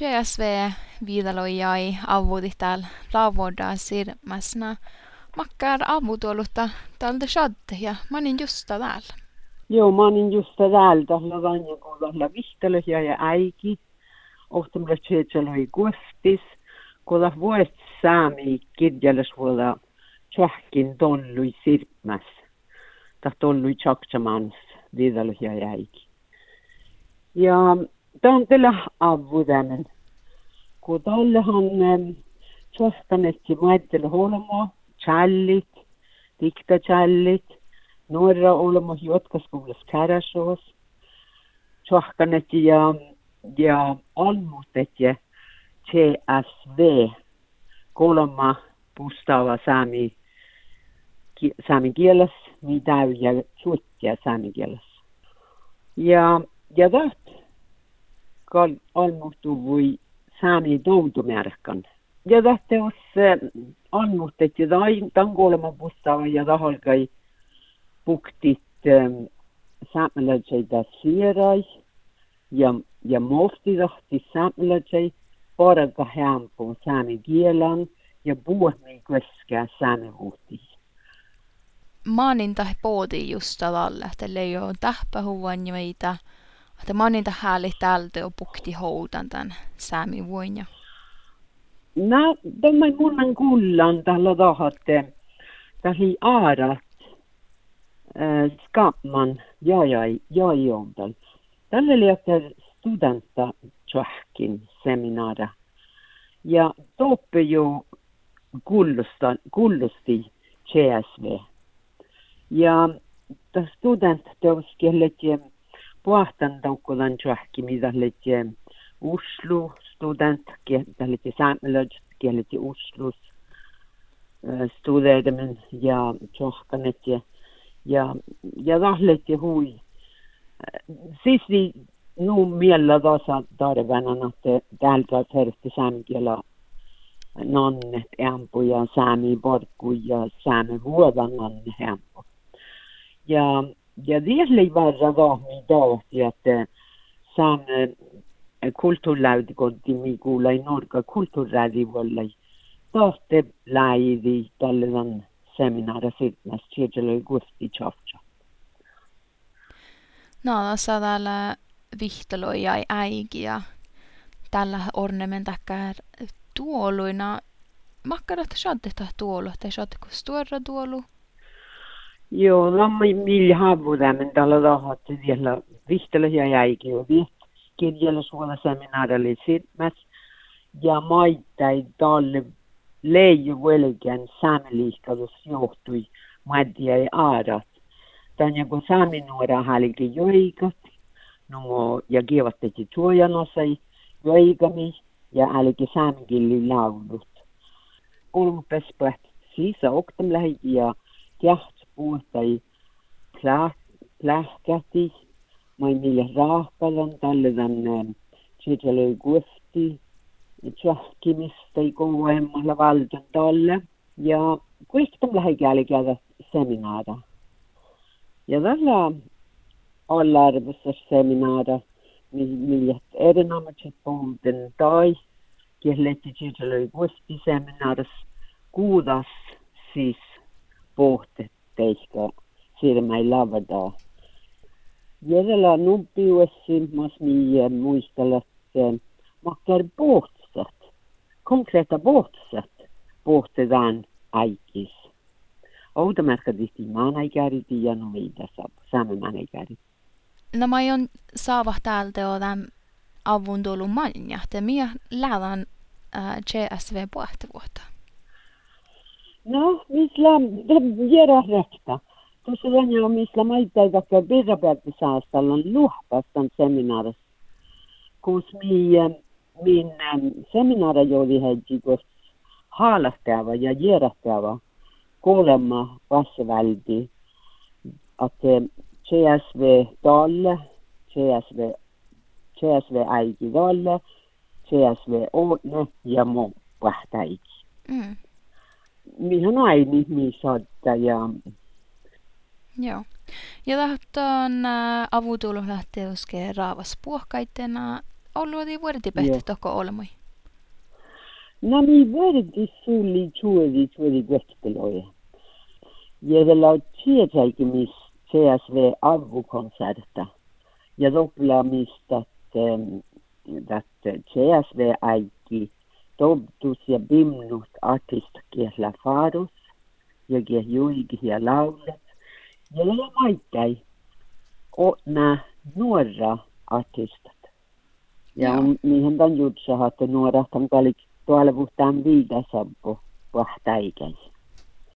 GSV viidalojai avuti täällä laavuodaa sirmäsnä. Makkar avutuolutta täältä shadte ja mä olin just täällä. Joo, mä olin just täällä tällä ranjakohdalla vihtelöjä ja äiki. Ohtamalla tseetselöi kuostis. Kun vuodet saami kirjallisuudella tjahkin tollui sirmäs. Tah tollui tjaksamans viidalöjä ja äiki. Ja ta on tõlle avudanen. Ku tolle eh, on suhtamesti maittel holmo, challit, tikta challit, norra olmo jotkas kuulas kärasjoos, suhtamesti ja, ja almutetja CSV, kolma pustaava saami, ki, saamen kielessä, mitä ja suuttia saamen kielessä. Ja, ja tästä kal- almustu või saami toutumärkan. Ja tähteus almustetti tai tankolema pusta ja tahalkai puktit saamelaisei tasierai ja, ja mofti tahti saamelaisei parega häämpu saami kielan ja puhmi keskää saami vuhtis maanin tai poodi just tavalla, että ei ole tähpähuvan joita että mä oon hääli täältä jo pukti houdan tämän säämi vuonna. No, tämä munnan kullan tällä tahatte. Tällä aarat. Äh, skapman jajai jajontal. Tällä oli studenta tjohkin seminaara. Ja toppe jo kullusta, kullusti CSV. Ja student teoskellet puhtan taukkolan tjohki, mitä letje Oslo student, mitä letje saamelaiset, kieleti Oslos studeeramen ja tjohkanet ja ja ja tahletje hui. Siis vi nu miellä tasa tarvana, että täältä fersti saamkiela nonnet ämpu ja saami porkku ja saami vuodan nonne ämpu. Ja ja vielä varra vahmi tahti, että saan kulttuurläytikotti mikuulai norka kulttuurrädivollai tahte läidi tällainen seminaara sitnas siellä gusti chafcha. No, sa täällä vihteloi ja äigi ja tällä ornamentakär tuoluina. Makkarat shadetta tuolu, te shadku stuora tuolu Joo, no millä havudamen tällä rahoitti vielä vihtellä ja jäikin jo kirjalla suola seminaarille sitmäs ja maittai tälle leiju velkän saameliikkalus johtui maddia ja aarat. Tän joku saaminuora halikin joikat, no ja kievatteti tuojanosai joikami ja älikin saamikilli laulut. Kolmupes päät siis oktam ja kuulda ei plahk-, plahkatis, ma ei tea, milles rahval on, tal on, äh, seal oli kohti, tsahkimist ei kauemale valdanud olla ja kõik ta lähegi jälgida seminaare. ja talle alla arvestas seminaare, millest erinevaid puhuda taas, kes läti siis oli kohti seminaris, kuidas siis puhtad. Pohtet teiska sirmai lavada. Järjellä numpiuessi mas mi muistella, että makkar båtsat, konkreta båtsat, båtetaan aikis. Outa merkadisti maanaikääriti ja noita saamme maanaikääriti. No mä aion saava täältä tämän avun tullut manja, että minä lähdän GSV vuotta. No, misla jera rekta. Tuossa on misla maitaidakka birrapäältä saastallan luhpastan seminaaris. Kus mi, min seminaara joli hedjikos haalahtava ja jerahtava kuulemma vassaväldi. Att CSV dalle, CSV, CSV äiti dalle, CSV ordne ja muu vahtaiki. Mm aini miisotta ja Joo. Ja tahtoon äh, avutulu lähtee uskee raavas puhkaitena ollut di vuortipehti toko olmui? No mi vuorti sulli juuri juuri vetteloja. Ja vielä on tietäikimis CSV avukonserta. Ja dopplamista, että CSV äikki tobtus ja bimnut artistakielä farus. Ja juigi ja laulet. Ja la maittai. O nää nuora artistat. Ja niihin tämän jutsa, että nuora tämän kalik tuolla vuhtaan viidasabbo vahtäikäis.